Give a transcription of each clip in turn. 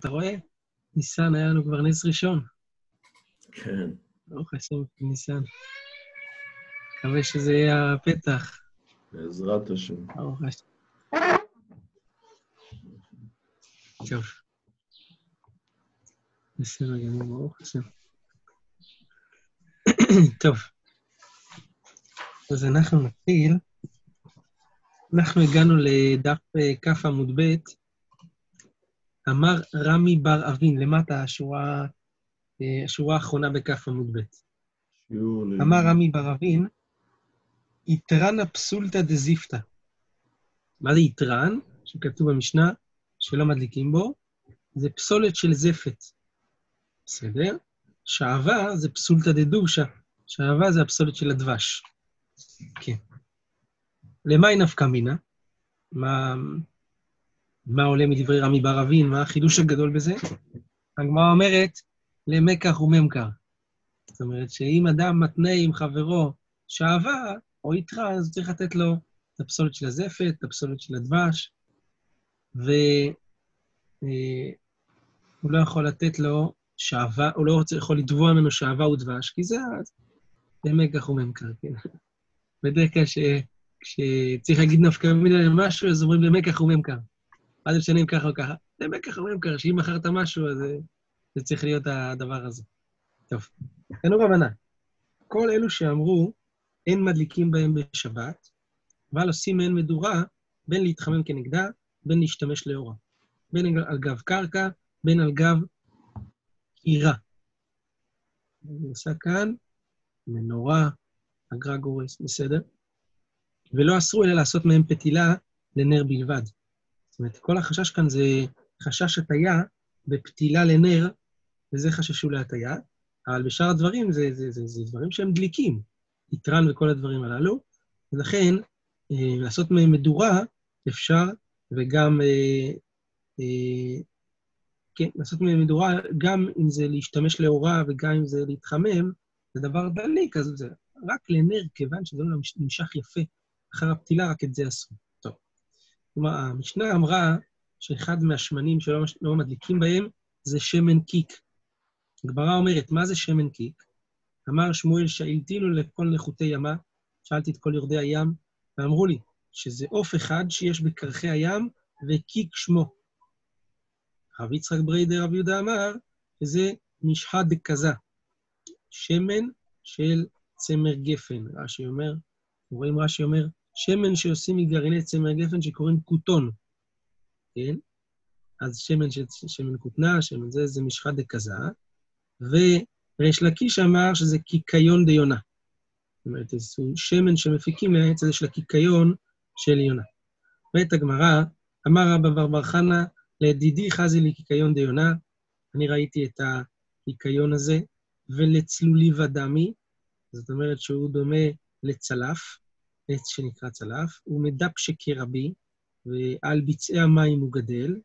אתה רואה? ניסן היה לנו כבר נס ראשון. כן. ברוך השם, ניסן. מקווה שזה יהיה הפתח. בעזרת השם. ברוך השם. טוב. בסדר גמור, ברוך השם. טוב. אז אנחנו נתחיל. אנחנו הגענו לדף אה, כ עמוד ב', אמר רמי בר אבין, למטה השורה, אה, השורה האחרונה בכף עמוד ב'. אמר רמי בר אבין, יתרן הפסולתא דזיפתא. מה זה יתרן? שכתוב במשנה, שלא מדליקים בו, זה פסולת של זפת. בסדר? שעווה זה פסולתא דדובשא. שעווה זה הפסולת של הדבש. כן. למה היא נפקא מינה? מה, מה עולה מדברי רמי בר אבין? מה החידוש הגדול בזה? הגמרא אומרת, למקח וממכר. זאת אומרת שאם אדם מתנה עם חברו שעווה או יתרה, אז צריך לתת לו את הפסולת של הזפת, את הפסולת של הדבש, והוא אה, לא יכול לתת לו שעווה, הוא לא רוצה, יכול לתבוע ממנו שעווה ודבש, כי זה למקח וממכר, כן. בדרך כלל כשצריך להגיד נפקא מינה למשהו, אז אומרים למקח וממכר. מה זה משנה אם ככה או ככה? למקח וממכר, שאם מכרת משהו, אז זה צריך להיות הדבר הזה. טוב, תנו רבנה. כל אלו שאמרו, אין מדליקים בהם בשבת, אבל עושים מהן מדורה, בין להתחמם כנגדה, בין להשתמש לאורה. בין על גב קרקע, בין על גב קירה. אני עושה כאן מנורה, אגרה גורס, בסדר? ולא אסרו אלא לעשות מהם פתילה לנר בלבד. זאת אומרת, כל החשש כאן זה חשש הטיה בפתילה לנר, וזה חששו להטיה, אבל בשאר הדברים זה, זה, זה, זה דברים שהם דליקים, יתרן וכל הדברים הללו, ולכן אה, לעשות מהם מדורה אפשר, וגם, אה, אה, כן, לעשות מהם מדורה, גם אם זה להשתמש לאורה וגם אם זה להתחמם, זה דבר דליק, אז זה רק לנר, כיוון שזה לא נמשך יפה. אחר הפתילה, רק את זה עשו. כלומר, המשנה אמרה שאחד מהשמנים שלא לא מדליקים בהם זה שמן קיק. הגמרא אומרת, מה זה שמן קיק? אמר שמואל, שאלתינו לכל נחותי ימה, שאלתי את כל יורדי הים, ואמרו לי שזה עוף אחד שיש בקרחי הים, וקיק שמו. רב יצחק בריידר, רב יהודה אמר, שזה נשחט דקזה, שמן של צמר גפן. רש"י אומר, רואים רש"י אומר, שמן שעושים מגרעיני צמר גפן שקוראים כותון, כן? אז שמן של שמן כותנה, שמן זה, זה משחת דקזה, וריש לקיש אמר שזה קיקיון דיונה. זאת אומרת, זה שמן שמפיקים מהעץ הזה של הקיקיון של יונה. ואת הגמרא, אמר רבא בר בר חנה, לידידי חזי לי קיקיון דיונה, אני ראיתי את הקיקיון הזה, ולצלולי ודמי, זאת אומרת שהוא דומה לצלף, עץ שנקרא צלף, הוא מדפשה כרבי, ועל ביצעי המים הוא גדל,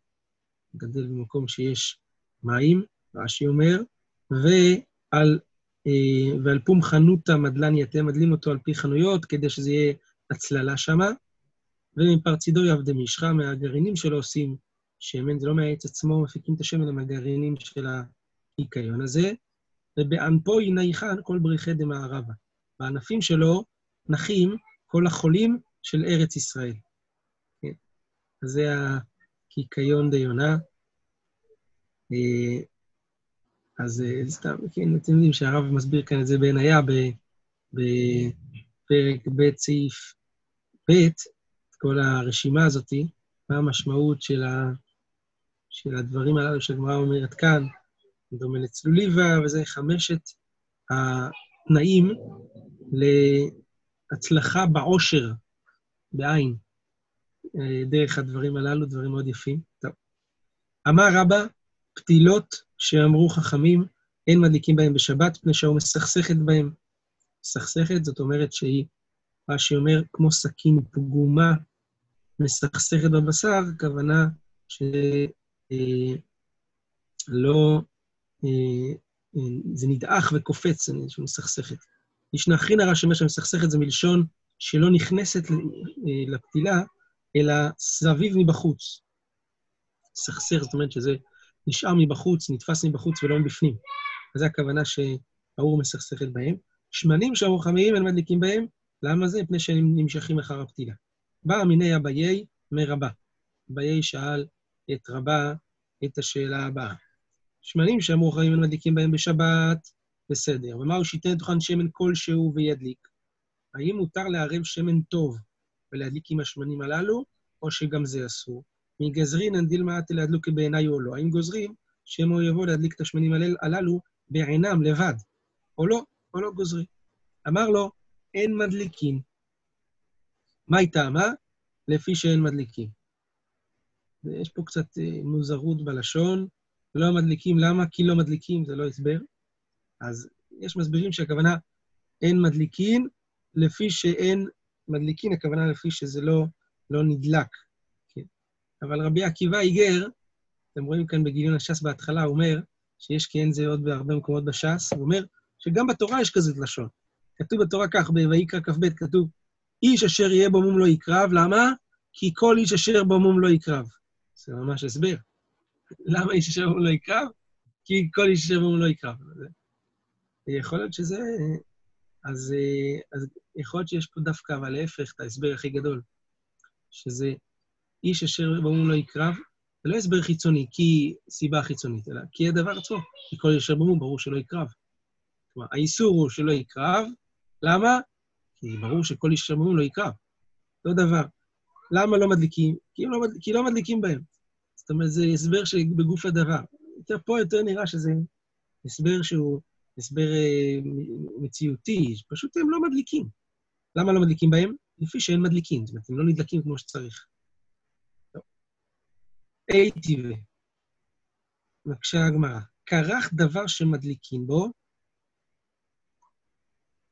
גדל במקום שיש מים, רש"י אומר, ועל, אה, ועל פום חנותא מדלן יתה, מדלים אותו על פי חנויות, כדי שזה יהיה הצללה שמה, ומפרצידו יעבדי משחה, מהגרעינים שלו עושים שמן, זה לא מהעץ עצמו, מפיקים את השמן, אלא מהגרעינים של הקיקיון הזה, ובענפו ינייחן כל בריחי דמערבה. בענפים שלו נחים כל החולים של ארץ ישראל. כן. אז זה הקיקיון דיונה. אה, אז אה, סתם, כן, אתם יודעים שהרב מסביר כאן את זה בעינייה בפרק ב', סעיף ב', את כל הרשימה הזאת, מה המשמעות של, ה, של הדברים הללו שהגמרא אומרת כאן, דומה לצלוליבה, וזה חמשת התנאים להצלחה בעושר, בעין, אה, דרך הדברים הללו, דברים מאוד יפים. טוב. אמר רבא, פתילות שאמרו חכמים, אין מדליקים בהם בשבת, מפני שהאור מסכסכת בהם. מסכסכת, זאת אומרת שהיא, מה שאומר, כמו סכין פגומה, מסכסכת בבשר, הכוונה שלא אה, אה, אה, זה נדעך וקופץ, זה מסכסכת. ישנה חינה רע שאומר שמסכסכת זה מלשון שלא נכנסת אה, לפתילה, אלא סביב מבחוץ. סכסך, זאת אומרת שזה נשאר מבחוץ, נתפס מבחוץ ולא מבפנים. אז זו הכוונה שהאור מסכסכת בהם. שמנים שאור חמיים אין מדליקים בהם, למה זה? מפני שהם נמשכים אחר הפתילה. בעא מיניה אביי מרבה. אביי שאל את רבה את השאלה הבאה. שמנים שאמרו חכמים אין מדליקים בהם בשבת, בסדר. ומהו שייתן לתוכן שמן כלשהו וידליק? האם מותר לערב שמן טוב ולהדליק עם השמנים הללו, או שגם זה אסור? מי גזרינן דילמא אתי לאדלוקי בעינייהו או לא. האם גוזרים שמא יבוא להדליק את השמנים הללו בעינם לבד, או לא, או לא גוזרים. אמר לו, אין מדליקים. מה היא טעמה? לפי שאין מדליקים. ויש פה קצת אה, מוזרות בלשון. לא מדליקים, למה? כי לא מדליקים, זה לא הסבר. אז יש מסבירים שהכוונה אין מדליקים, לפי שאין מדליקים, הכוונה לפי שזה לא, לא נדלק. כן. אבל רבי עקיבא איגר, אתם רואים כאן בגיליון הש"ס בהתחלה, הוא אומר, שיש כי אין זה עוד בהרבה מקומות בש"ס, הוא אומר שגם בתורה יש כזה לשון. כתוב בתורה כך, בויקרא כ"ב, כתוב, איש אשר יהיה בו מום לא יקרב, למה? כי כל איש אשר בו מום לא יקרב. זה ממש הסבר. למה איש אשר בו מום לא יקרב? כי כל איש אשר בו מום לא יקרב. יכול להיות שזה... אז, אז יכול להיות שיש פה דווקא, אבל להפך, את ההסבר הכי גדול, שזה איש אשר בו מום לא יקרב, זה לא הסבר חיצוני, כי סיבה חיצונית, אלא כי הדבר עצמו, כי כל יושב במום ברור שלא יקרב. כלומר, האיסור הוא שלא יקרב, למה? כי ברור שכל איש במום לא יקרב. לא דבר. למה לא מדליקים? כי לא, מד... כי לא מדליקים בהם. זאת אומרת, זה הסבר שבגוף הדבר. יותר פה יותר נראה שזה הסבר שהוא הסבר אה, מציאותי, פשוט הם לא מדליקים. למה לא מדליקים בהם? לפי שאין מדליקים, זאת אומרת, הם לא נדלקים כמו שצריך. טבעי. מקשה הגמרא, כרך דבר שמדליקים בו,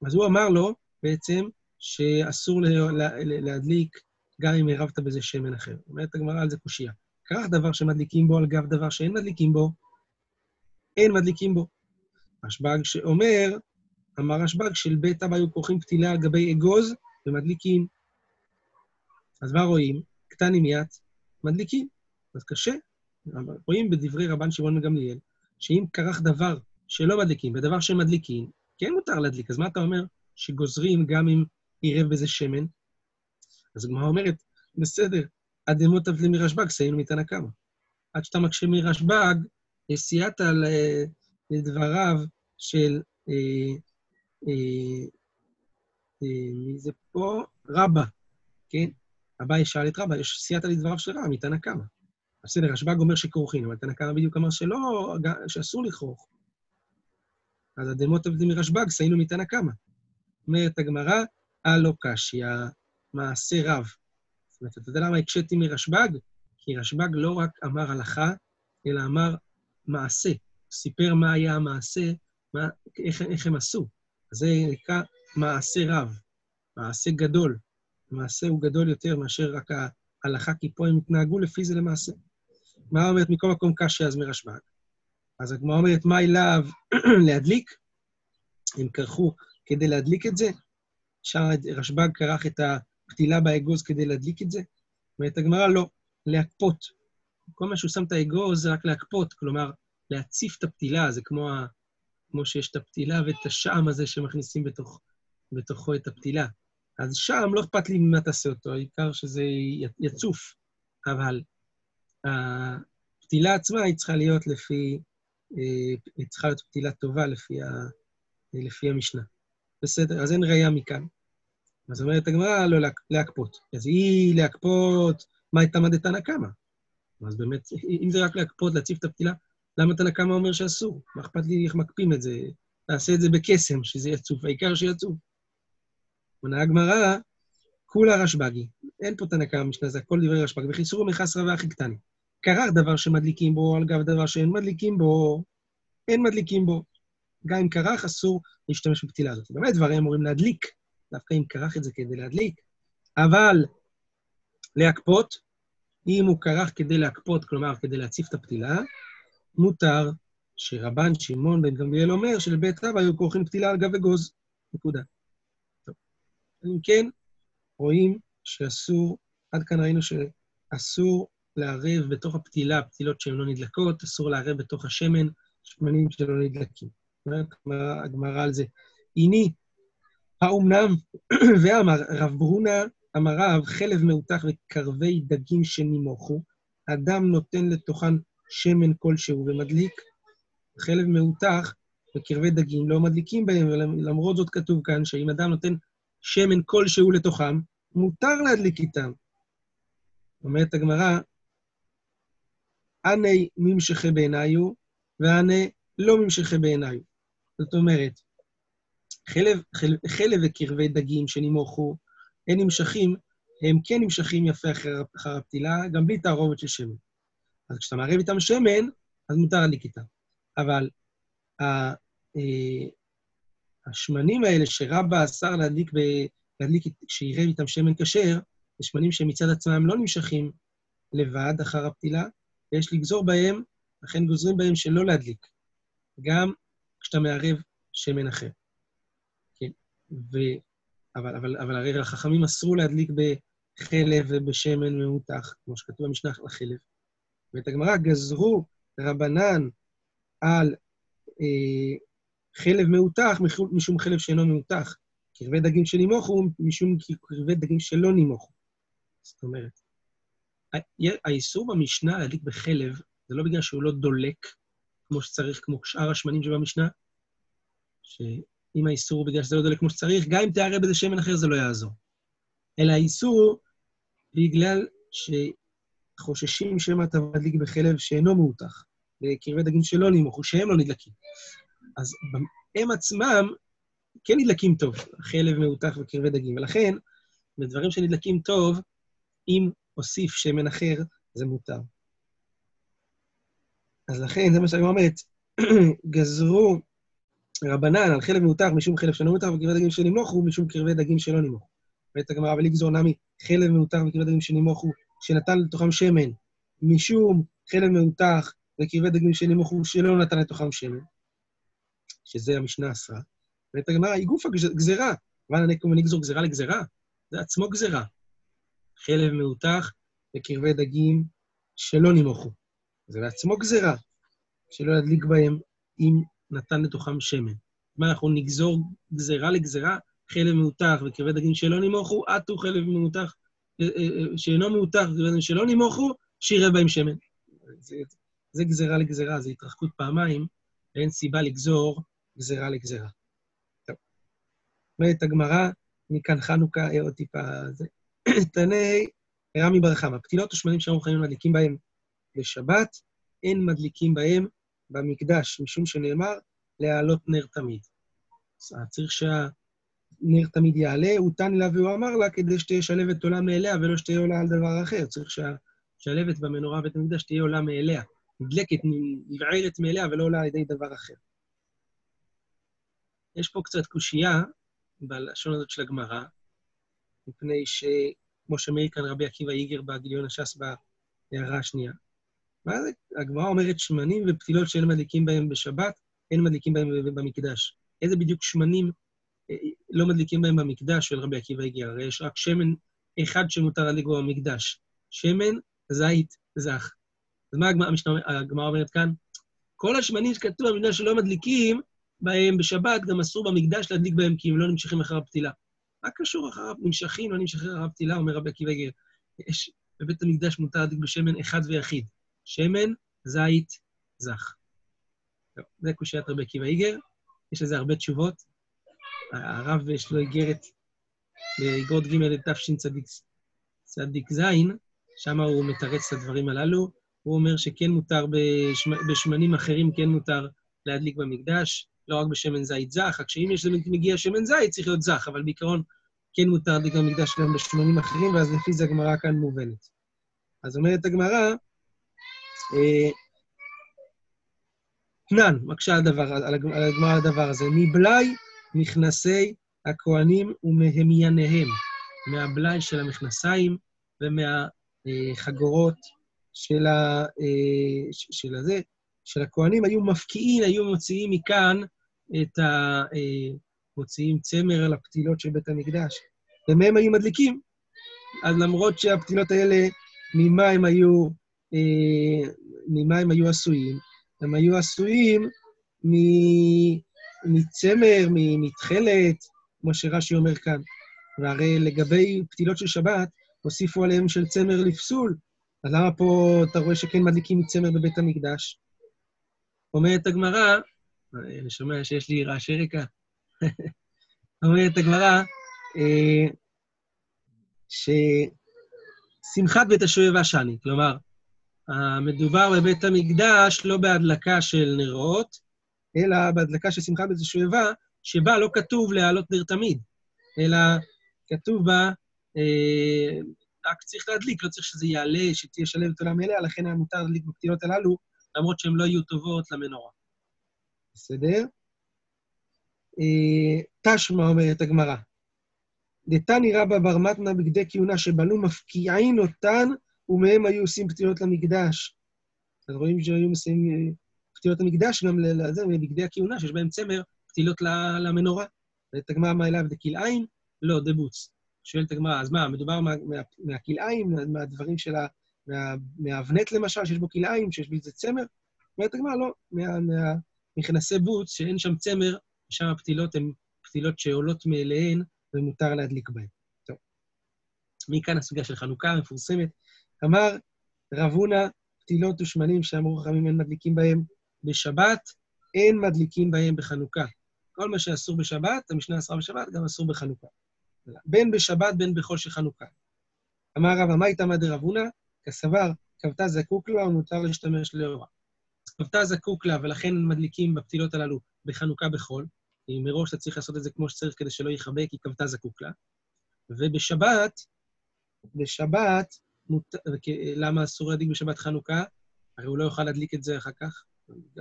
אז הוא אמר לו בעצם שאסור להדליק גם אם עירבת בזה שמן אחר. אומרת הגמרא על זה קושייה. כרך דבר שמדליקים בו על גב דבר שאין מדליקים בו, אין מדליקים בו. רשב"ג שאומר, אמר רשב"ג, של בית אבא היו כורכים פתילה על גבי אגוז ומדליקים. אז מה רואים? קטנים מיד, מדליקים. אז קשה. רואים בדברי רבן שמעון מגמליאל, שאם כרך דבר שלא מדליקים, ודבר שמדליקים, כן מותר להדליק. אז מה אתה אומר? שגוזרים גם אם עירב בזה שמן? אז הגמרא אומרת, בסדר, עד אמות תבלי מרשב"ג, סיינו מתנא קמא. עד שאתה מקשה מרשב"ג, סייעת לדבריו של, אה, אה, אה, מי זה פה? רבא, כן? אביי שאל את רבא, יש סייעת לדבריו של רבא, מתנא קמא. בסדר, רשב"ג אומר שכורכים, אבל תנא קמא בדיוק אמר שלא, שאסור לכרוך. אז הדמות עבדים מרשב"ג, סיינו מתנא קמא. אומרת הגמרא, הלא קשיא, מעשה רב. זאת אומרת, אתה יודע למה הקשיתי מרשב"ג? כי רשב"ג לא רק אמר הלכה, אלא אמר מעשה. סיפר מה היה המעשה, מה, איך, איך הם עשו. זה נקרא מעשה רב, מעשה גדול. המעשה הוא גדול יותר מאשר רק ההלכה, כי פה הם התנהגו לפי זה למעשה. הגמרא אומרת, מכל מקום קשה אז מרשב"ג. אז הגמרא אומרת, מה אליו להדליק? הם כרכו כדי להדליק את זה. שם רשב"ג כרך את הפתילה באגוז כדי להדליק את זה. אומרת הגמרא, לא, להקפות. כל מה שהוא שם את האגוז זה רק להקפות, כלומר, להציף את הפתילה, זה כמו, ה... כמו שיש את הפתילה ואת השעם הזה שמכניסים בתוך, בתוכו את הפתילה. אז שם לא אכפת לי ממה תעשה אותו, העיקר שזה יצוף. אבל הפתילה עצמה היא צריכה להיות לפי, אה, היא צריכה להיות פתילה טובה לפי, ה, לפי המשנה. בסדר, אז אין ראייה מכאן. אז אומרת הגמרא, לא להקפות. אז היא להקפות, מה הייתה מדתנא קמא? אז באמת, אם זה רק להקפות, להציף את הפתילה, למה תנא קמא אומר שאסור? מה אכפת לי איך מקפים את זה? תעשה את זה בקסם, שזה יצוף, העיקר שיצוף. עונה הגמרא, כולה רשב"גי. אין פה תנא קמא משנה, זה הכל דברי רשב"ג. וחיסורו מחסרא ואחי קטני. כרך דבר שמדליקים בו, על גב דבר שאין מדליקים בו, אין מדליקים בו. גם אם כרך, אסור להשתמש בפתילה הזאת. באמת דברים אמורים להדליק, דווקא אם כרך את זה כדי להדליק. אבל להקפות, אם הוא כרך כדי להקפות, כלומר, כדי להציף את הפתילה, מותר שרבן שמעון בן גמליאל אומר שלבית אבא היו כורכים פתילה על גב אגוז. נקודה. טוב. אם כן, רואים שאסור, עד כאן ראינו שאסור לערב בתוך הפתילה, פתילות שהן לא נדלקות, אסור לערב בתוך השמן שמנים שלא נדלקים. אומרת הגמרא על זה. הנה, האומנם, ואמר רב ברונה, אמר רב, חלב מאותח וקרבי דגים שנימוכו, אדם נותן לתוכן שמן כלשהו ומדליק, חלב מאותח וקרבי דגים לא מדליקים בהם, ולמרות זאת כתוב כאן שאם אדם נותן שמן כלשהו לתוכם, מותר להדליק איתם. אומרת הגמרא, אנא ממשכי בעיניו, ואנא לא ממשכי בעיניו. זאת אומרת, חלב, חלב, חלב וקרבי דגים שנמוכו, הם נמשכים, הם כן נמשכים יפה אחרי, אחר הפתילה, גם בלי תערובת של שמן. אז כשאתה מערב איתם שמן, אז מותר להדליק איתם. אבל ה, אה, השמנים האלה שרבא אסר להדליק, ב, להדליק כשיראה איתם שמן כשר, זה שמנים שמצד עצמם לא נמשכים לבד אחר הפתילה, ויש לגזור בהם, לכן גוזרים בהם שלא להדליק, גם כשאתה מערב שמן אחר. כן, ו... אבל, אבל, אבל הרי החכמים אסרו להדליק בחלב ובשמן ממותח, כמו שכתוב במשנה לחלב. ואת הגמרא גזרו רבנן על אה, חלב מאותח משום חלב שאינו מאותח. קרבי דגים שנימוכו משום קרבי דגים שלא נימוכו. זאת אומרת, האיסור במשנה להדליק בחלב, זה לא בגלל שהוא לא דולק כמו שצריך, כמו שאר השמנים שבמשנה, שאם האיסור הוא בגלל שזה לא דולק כמו שצריך, גם אם תערה בזה שמן אחר זה לא יעזור. אלא האיסור בגלל שחוששים שמא אתה מדליק בחלב שאינו מאותח, בקרבי דגים שלא נימוכו, שהם לא נדלקים. אז הם עצמם כן נדלקים טוב, חלב מאותח וקרבי דגים, ולכן, בדברים שנדלקים טוב, אם אוסיף שמן אחר, זה מותר. אז לכן, זה מה שאני אומרת, גזרו רבנן על חלב מאותח משום חלב שלא מאותח וקרבי דגים שנמוכו משום קרבי דגים שלא נמוכו. ואת הגמרא, אבל לגזור נמי חלב מאותח וקרבי דגים שנמוכו, שנתן לתוכם שמן, משום חלב מאותח וקרבי דגים שנמוכו שלא נתן לתוכם שמן, שזה המשנה אסרה. ואת הגמרא, היא גוף הגזרה. אבל אני כמו נגזור גזרה לגזרה, זה עצמו גזרה. חלב מאותח וקרבי דגים שלא נימוכו. זה לעצמו גזרה, שלא ידליק בהם אם נתן לתוכם שמן. מה, אנחנו נגזור גזרה לגזרה, חלב מאותח וקרבי דגים שלא נימוכו, עטו חלב מאותח, שאינו מאותח וקרבי דגים שלא נימוכו, שיראה בהם שמן. זה, זה גזרה לגזרה, זו התרחקות פעמיים, ואין סיבה לגזור גזרה לגזרה. אומרת הגמרא, מכאן חנוכה, עוד טיפה זה. תנאי רמי בר חמא, פתילות ושמנים שאנחנו חיים מדליקים בהם בשבת, אין מדליקים בהם במקדש, משום שנאמר להעלות נר תמיד. אז צריך שהנר תמיד יעלה, הוא תן לה והוא אמר לה, כדי שתהיה שלבת עולה מאליה ולא שתהיה עולה על דבר אחר. צריך שהשלבת במנורה בית המקדש תהיה עולה מאליה, נדלקת, נבערת מאליה ולא עולה על ידי דבר אחר. יש פה קצת קושייה בלשון הזאת של הגמרא, מפני שכמו שמעיר כאן רבי עקיבא איגר בגיליון הש"ס בהערה השנייה, מה זה? הגמרא אומרת שמנים ופתילות שאין מדליקים בהם בשבת, אין מדליקים בהם במקדש. איזה בדיוק שמנים לא מדליקים בהם במקדש של רבי עקיבא איגר? הרי יש רק שמן אחד שמותר להדליק בו במקדש. שמן, זית, זך. אז מה הגמרא אומרת כאן? כל השמנים שכתוב במקדש שלא מדליקים, בהם בשבת, גם אסור במקדש להדליק בהם, כי הם לא נמשכים אחר הפתילה. מה קשור אחר נמשכים, לא נמשכים אחר הפתילה, אומר רבי עקיבא גר. יש בבית המקדש מותר להדליק בשמן אחד ויחיד. שמן, זית, זך. טוב, זה קושיית רבי עקיבא איגר. יש לזה הרבה תשובות. הרב יש לו איגרת באיגרות ג' תשצ"ז, שם הוא מתרץ את הדברים הללו. הוא אומר שכן מותר בשמנים אחרים, כן מותר להדליק במקדש. לא רק בשמן זית זך, רק שאם יש מגיע שמן זית, צריך להיות זך, אבל בעיקרון כן מותר להדליק במקדש גם בשמנים אחרים, ואז לפי זה הגמרא כאן מובנת. אז אומרת הגמרא, תנן, מקשה על הגמרא על הדבר הזה, מבלאי מכנסי הכוהנים ומהמייניהם, מהבלאי של המכנסיים ומהחגורות של, ה, של הזה, של הכוהנים, היו מפקיעים, היו מוציאים מכאן את ה... אה, מוציאים צמר על הפתילות של בית המקדש, ומהם היו מדליקים. אז למרות שהפתילות האלה, ממה הם היו אה, ממה הם היו עשויים? הם היו עשויים מ- מצמר, מתכלת, כמו שרש"י אומר כאן. והרי לגבי פתילות של שבת, הוסיפו עליהם של צמר לפסול. אז למה פה אתה רואה שכן מדליקים מצמר בבית המקדש? אומרת הגמרא, אה, אני שומע שיש לי רעשי רקע. אומרת הגמרא, אה, ששמחת בית השואבה שני, כלומר, מדובר בבית המקדש לא בהדלקה של נרות, אלא בהדלקה של שמחת בית השואבה, שבה לא כתוב להעלות נר תמיד, אלא כתוב בה, אה, רק צריך להדליק, לא צריך שזה יעלה, שתהיה שלבת עולם אליה, לכן היה מותר להדליק בפתילות הללו, למרות שהן לא יהיו טובות למנורה. בסדר? אה, תשמע, אומרת הגמרא, דתני רבא בר מתנא בגדי כהונה שבנו מפקיעין אותן, ומהם היו עושים פתילות למקדש. אז רואים שהיו עושים פתילות למקדש גם לזה, בגדי הכהונה, שיש בהם צמר, פתילות למנורה. ואת הגמרא מה אליו דכלאיים? לא, דבוץ. שואלת הגמרא, אז מה, מדובר מהכלאיים, מהדברים של ה... מהאבנט למשל, שיש בו כלאיים, שיש בזה צמר? אומרת הגמרא, לא, מהמכנסי בוץ, שאין שם צמר, ושם הפתילות הן פתילות שעולות מאליהן, ומותר להדליק בהן. טוב. מכאן הסוגיה של חנוכה המפורסמת. אמר רב הונא, פתילות ושמנים שאמרו חכמים אין מדליקים בהם בשבת, אין מדליקים בהם בחנוכה. כל מה שאסור בשבת, המשנה אסרה בשבת, גם אסור בחנוכה. בין בשבת, בין בחול של חנוכה. אמר רבא, מה איתמא דרב הונא? כסבר, כבתה זקוק לה ומותר להשתמש לאורה. אז כבתה זקוק לה, ולכן מדליקים בפתילות הללו בחנוכה בחול, כי מראש אתה צריך לעשות את זה כמו שצריך כדי שלא יכבה, כי כבתה זקוק לה. ובשבת, בשבת, מות... למה אסור להדליק בשבת חנוכה? הרי הוא לא יוכל להדליק את זה אחר כך.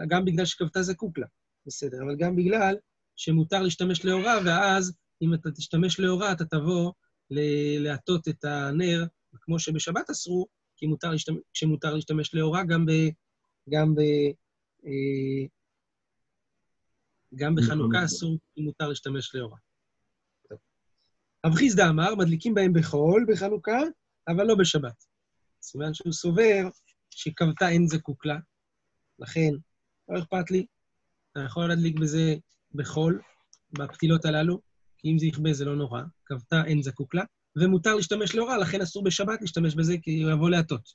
גם בגלל שכבתה זקוק לה, בסדר, אבל גם בגלל שמותר להשתמש לאורה, ואז אם אתה תשתמש לאורה, אתה תבוא להטות את הנר, כמו שבשבת אסרו, כי מותר להשתמש, כשמותר להשתמש לאורה, גם ב... גם ב... אה, גם בחנוכה אסור, כי מותר להשתמש לאורה. רב חיסדא אמר, מדליקים בהם בחול בחנוכה, אבל לא בשבת. סימן שהוא סובר שכבתה אין זקוק לה, לכן לא אכפת לי, אתה יכול להדליק בזה בחול, בפתילות הללו, כי אם זה יכבה זה לא נורא, כבתה אין זקוק לה, ומותר להשתמש לאורה, לכן אסור בשבת להשתמש בזה, כי הוא יבוא להטות.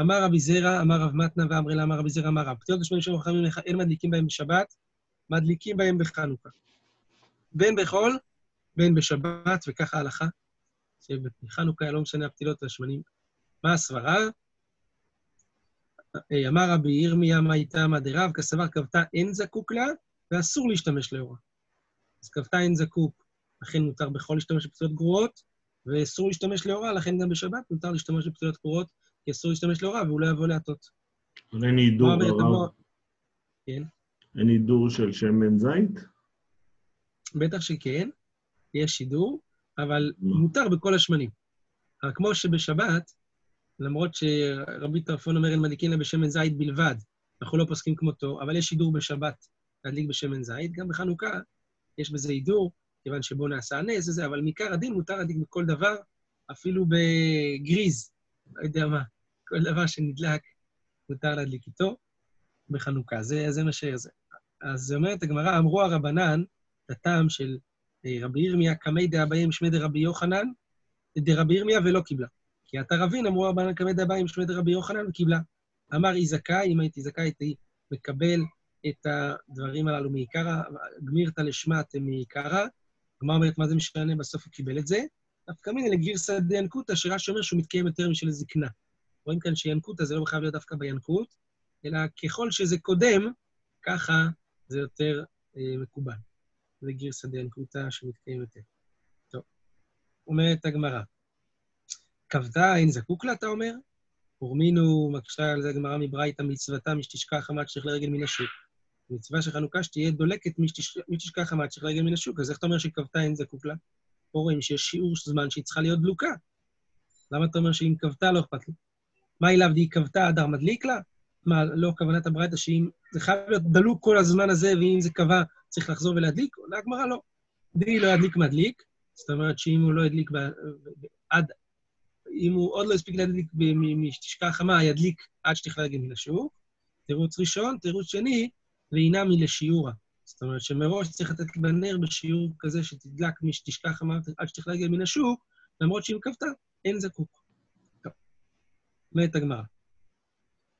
אמר רבי זרע, אמר רב מתנה ואמרי לה, אמר רבי זרע, אמר רב. פתילות השמונים של חכמים אין מדליקים בהם בשבת, מדליקים בהם בחנוכה. בין בחול, בין בשבת, וככה ההלכה, שבחנוכה לא משנה הפתילות והשמנים. מה הסברה? אמר רבי ירמיה, מה איתה מה דרב, כסבר כבתה אין זקוק לה, ואסור להשתמש לאורה. אז כבתה אין זקוק, לכן מותר בכל להשתמש בפתילות גרועות, ואסור להשתמש לאורה, לכן גם בשבת מותר להשתמש בפתילות גרועות, כי אסור להשתמש לאורה, והוא לא יבוא להטות. אבל אין הידור הרב. כן. אין הידור של שמן זית? בטח שכן, יש שידור, אבל מותר בכל השמנים. כמו שבשבת, למרות שרבי טרפון אומר אין מדליקין לה בשמן זית בלבד, אנחנו לא פוסקים כמותו, אבל יש שידור בשבת להדליק בשמן זית, גם בחנוכה יש בזה הידור, כיוון שבו נעשה הנס וזה, אבל מעיקר הדין מותר להדליק בכל דבר, אפילו בגריז, לא יודע מה, כל דבר שנדלק, מותר להדליק איתו בחנוכה. זה, זה מה שזה. אז אומרת הגמרא, אמרו הרבנן, הטעם של אה, רבי ירמיה, קמי דאביים שמי דרבי יוחנן, דרבי ירמיה ולא קיבלה. כי אתה רבין, אמרו רבנן קמי דאביים שמי דרבי יוחנן וקיבלה. אמר היא זכאי, אם הייתי זכאי, הייתי מקבל את הדברים הללו מעיקרא, גמירתא לשמת מעיקרא. הגמרא אומרת, מה זה משנה? בסוף הוא קיבל את זה. דווקא מינא לגרסא דיינקותא, שרש"י אומר שהוא מתקיים יותר משל זקנה. רואים כאן שינקותא זה לא חייב להיות דווקא בינקות, אלא ככל שזה קודם, ככה זה יותר אה, מקובל. זה גרסא דיינקותא שמתקיים יותר. טוב, אומרת הגמרא, אין זקוק לה, אתה אומר? ורמינו, מקשה על זה הגמרא מברייתא מצוותה משתשכח עמד שצריך לרגל מן השוק. מצווה של חנוכה שתהיה דולקת משתשכח עמד שצריך לרגל מן השוק, אז איך אתה אומר שכבתה אין זקוק לה? פה רואים שיש שיעור זמן שהיא צריכה להיות דלוקה. למה אתה אומר שאם כבתה לא אכפת לי? מה אליו די כבתה אדר מדליק לה? מה, לא כוונת הברייתא שאם זה חייב להיות דלוק כל הזמן הזה, ואם זה קבע צריך לחזור ולהדליק? עונה הגמרא לא. די לא ידליק מדליק, זאת אומרת שאם הוא לא ידליק. עד אם הוא עוד לא הספיק להדליק משתשכה חמה, ידליק עד שתכלה רגל מן השוק. תירוץ ראשון, תירוץ שני, ואינה מלשיעורה. זאת אומרת שמראש צריך לתת בנר בשיעור כזה שתדלק משתשכה חמה עד שתכלה רגל מן השוק, למרות שאם כבתה, אין זקוק. טוב. אומרת הגמרא.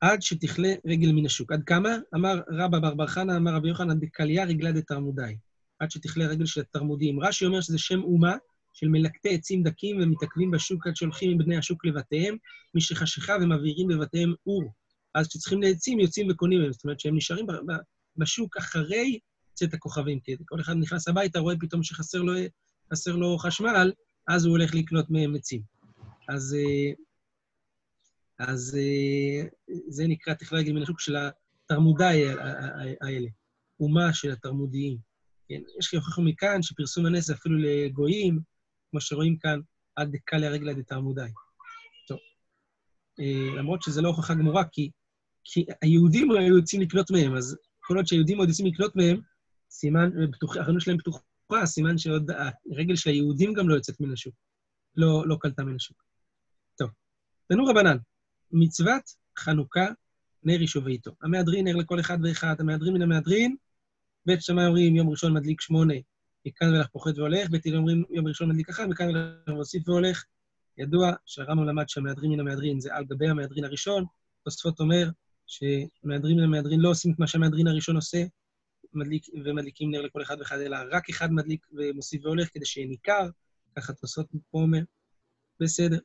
עד שתכלה רגל מן השוק. עד כמה? אמר רבא בר בר חנא, אמר רבי יוחנן, דקליה רגלה דתרמודאי. עד שתכלה רגל של התרמודים. רש"י אומר שזה שם אומה של מלקטי עצים דקים ומתעכבים בשוק עד שהולכים עם בני השוק לבתיהם, משחשיכה ומבעירים בבתיהם אור. אז כשצריכים לעצים, יוצאים וקונים מהם. זאת אומרת שהם נשארים בשוק אחרי צאת הכוכבים. כי כל אחד נכנס הביתה, רואה פתאום שחסר לו, לו חשמל, אז הוא הולך לקנות מהם עצים. אז, אה, אז אה, זה נקרא תכלה רגל מן השוק של התרמודי האלה, אומה של התרמודיים. כן, יש לי הוכחנו מכאן שפרסום הנס אפילו לגויים, כמו שרואים כאן, עד דקליה רגלה דתרמודי. טוב, אה, למרות שזו לא הוכחה גמורה, כי, כי היהודים היו יוצאים לקנות מהם, אז כל עוד שהיהודים עוד יוצאים לקנות מהם, סימן, החנות שלהם פתוחה, סימן שעוד הרגל של היהודים גם לא יוצאת מן השוק, לא, לא קלטה מן השוק. טוב, תנו רבנן, מצוות חנוכה נר איש וביתו. המהדרין נר לכל אחד ואחד, המהדרין מן המהדרין, בית שמאי אומרים יום ראשון מדליק שמונה, מכאן ולך פוחת והולך, הלל אומרים יום ראשון מדליק אחד, מכאן ולך מוסיף והולך. ידוע שהרמב"ם למד שהמהדרין מן המהדרין זה על גבי המהדרין הראשון, תוספות אומר שמהדרין מן המהדרין לא עושים את מה שהמהדרין הראשון עושה, מדליק, ומדליקים נר לכל אחד ואחד, אלא רק אחד מדליק ומוסיף והולך כדי שיהיה ניכר, ככה תוספות פה אומר. בסדר.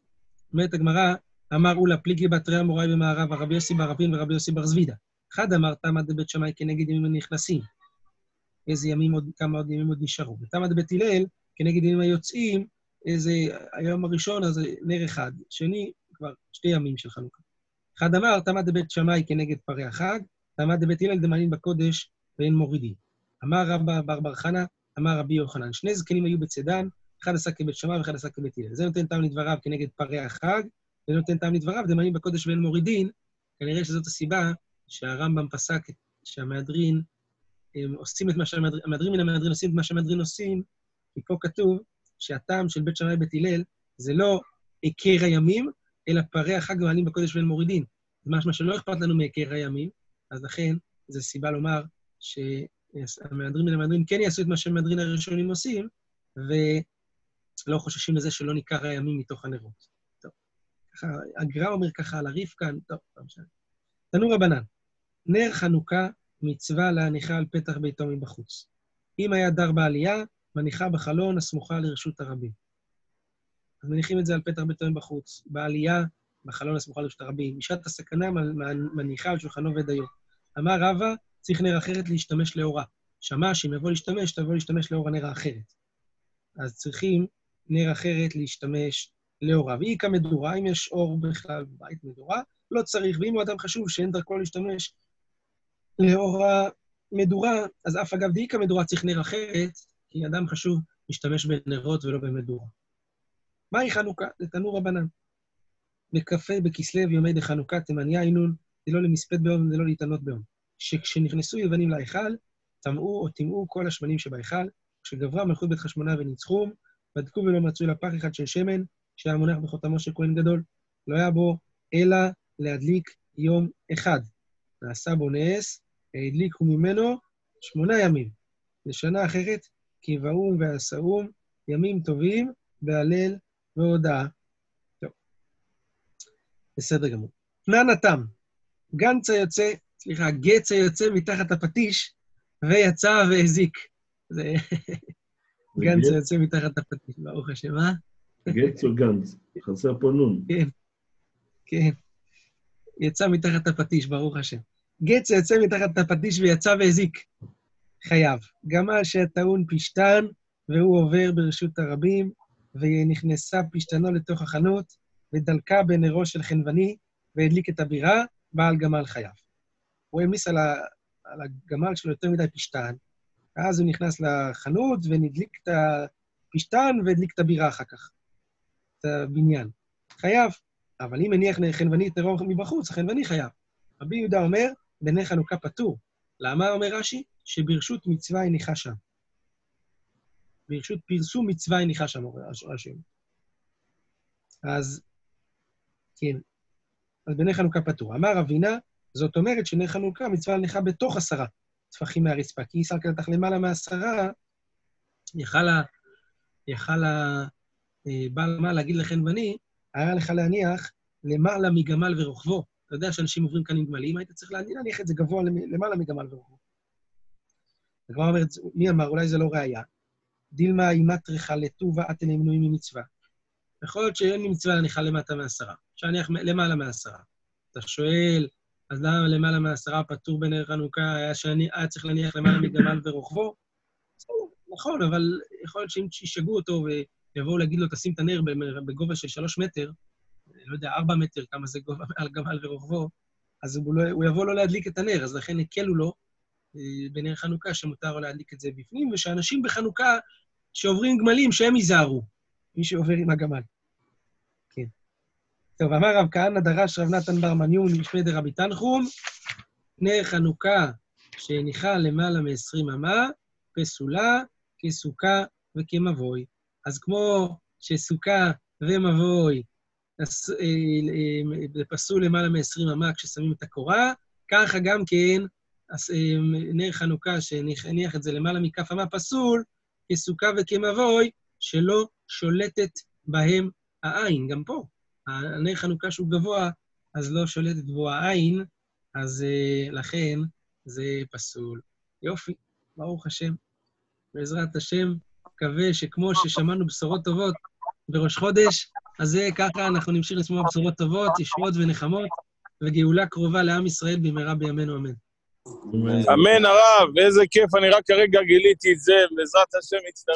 אומרת הגמרא, אמר אולה פליגי בתרי אמוראי במערב, הרבי יוסי בר רבין ורבי יוסי בר זבידה. אחד אמר, תמא דבית שמאי כנגד ימים הנכנסים. איזה ימים עוד, כמה עוד ימים עוד נשארו. ותמא דבית הלל, כנגד ימים היוצאים, איזה, היום הראשון, אז נר אחד. שני, כבר שתי ימים של חנוכה. אחד אמר, תמא דבית שמאי כנגד פרי החג, תמא דבית הלל דמאנין בקודש ואין מורידים. אמר רבא בר בר חנא, אמר רבי יוחנן, שני זקנים היו בצדן, אחד עשה כבית שמאי ואחד עשה כבית הלל. זה נותן טעם לדבריו כנגד פרי החג, זה נותן טעם לדבריו, דמאנין בקודש ואין מורידין. כנראה שזאת הסיבה שהרמב"ם פסק שהמהדרין עושים את מה שהמהדרין, המהדרין מן המהדרין עושים את מה שהמהדרין עושים, כי פה כתוב שהטעם של בית שמאי ובית הלל זה לא היכר הימים, אלא פרי החג מעלים בקודש ואין מורידין. זה משמע שלא אכפת לנו מהיכר הימים, אז לכן זו סיבה לומר שהמהדרין מן המהדרין כן יעשו את מה שהמהדרין הראשונים עושים, ולא חוששים לזה שלא ניכר הימים מתוך הנרות. הגר"א אומר ככה על הריף כאן, טוב, לא משנה. תנו רבנן, נר חנוכה מצווה להניחה על פתח ביתו מבחוץ. אם היה דר בעלייה, מניחה בחלון הסמוכה לרשות הרבים. אז מניחים את זה על פתח ביתו מבחוץ. בעלייה, בחלון הסמוכה לרשות הרבים. בשעת הסכנה מניחה על שולחנו ודיו. אמר רבא, צריך נר אחרת להשתמש לאורה. שמע שאם יבוא להשתמש, תבוא להשתמש לאור הנר האחרת. אז צריכים נר אחרת להשתמש לאורה. והיא כמדורה, אם יש אור בכלל בבית מדורה, לא צריך. ואם הוא אדם חשוב שאין דרכו להשתמש לאור המדורה, אז אף אגב דאיכא מדורה צריך נר אחרת, כי אדם חשוב להשתמש בנרות ולא במדורה. מהי חנוכה? זה תנור רבנן. בכ"ה בכסלו יומי דחנוכה תימניה אינון, זה לא למספד ביום לא להתענות ביום. שכשנכנסו יוונים להיכל, טמאו או טימאו כל השמנים שבהיכל, כשגברה מלכות בית חשמונה וניצחום, בדקו ולא מצאו לה פח אחד של שמן, שהיה מונח בחותמו של כהן גדול. לא היה בו אלא להדליק יום אחד. נעשה בו נס, הדליקו ממנו שמונה ימים. לשנה אחרת, כי ואום ועשאום, ימים טובים, בהלל והודאה. טוב, בסדר גמור. תנן התם, גנץ היוצא, סליחה, גץ היוצא מתחת הפטיש, ויצא והזיק. זה גנץ היוצא מתחת הפטיש, ברוך השם, אה? גץ או גנץ? חסר פה נון. כן, כן. יצא מתחת הפטיש, ברוך השם. גץ יוצא מתחת הפטיש ויצא והזיק. חייב. גמל שטעון פשתן, והוא עובר ברשות הרבים, ונכנסה פשתנו לתוך החנות, ודלקה בנרו של חנווני, והדליק את הבירה, בעל גמל חייב. הוא העמיס על, ה... על הגמל שלו יותר מדי פשתן, ואז הוא נכנס לחנות ונדליק את הפשתן והדליק את הבירה אחר כך, את הבניין. חייב. אבל אם הניח חנווני נרו מבחוץ, החנווני חייב. רבי יהודה אומר, בני חנוכה פטור. למה אומר רש"י? שברשות מצווה הניחה שם. ברשות פרסום מצווה הניחה שם, רש"י. אז כן. אז בנר חנוכה פטור. אמר אבינה, זאת אומרת שנר חנוכה מצווה להניחה בתוך עשרה טפחים מהרצפה, כי היא אותך למעלה מעשרה, יכל ה... יכל ה... אה, בעל מה להגיד לחנווני, היה לך להניח למעלה מגמל ורוחבו. אתה יודע שאנשים עוברים כאן עם גמלים, היית צריך להניח את זה גבוה למעלה מגמל ורוחבו. הגמרא אומרת, מי אמר? אולי זה לא ראייה. דילמה אימת ריחה לטובה אתן מנויים ממצווה. יכול להיות שאין לי מצווה להניחה למטה מעשרה, אפשר להניח למעלה מעשרה. אתה שואל, אז למה למעלה מעשרה פטור בנר חנוכה, היה, שאני, היה צריך להניח למעלה מגמל ורוחבו? נכון, אבל יכול להיות שאם ישגעו אותו ויבואו להגיד לו, תשים את הנר בגובה של שלוש מטר, לא יודע, ארבע מטר, כמה זה גובה מעל גמל ורוחבו, אז הוא, לא, הוא יבוא לא להדליק את הנר, אז לכן הקלו לו אה, בנר חנוכה שמותר לו להדליק את זה בפנים, ושאנשים בחנוכה שעוברים גמלים, שהם ייזהרו, מי שעובר עם הגמל. כן. טוב, אמר רב כהנא דרש רב נתן בר מניון משמי דרבי תנחום, נר חנוכה שהניחה למעלה מ-20 אמה, פסולה, כסוכה וכמבוי. אז כמו שסוכה ומבוי זה פסול למעלה מ-20 אמה כששמים את הקורה, ככה גם כן נר חנוכה שהניח את זה למעלה מכף אמה פסול, כסוכה וכמבוי, שלא שולטת בהם העין. גם פה, הנר חנוכה שהוא גבוה, אז לא שולטת בו העין, אז לכן זה פסול. יופי, ברוך השם. בעזרת השם, מקווה שכמו ששמענו בשורות טובות בראש חודש, אז זה ככה אנחנו נמשיך לשמוע בשורות טובות, ישועות ונחמות, וגאולה קרובה לעם ישראל במהרה בימינו אמן. אמן הרב, איזה כיף, אני רק כרגע גיליתי את זה, בעזרת השם יצטרף.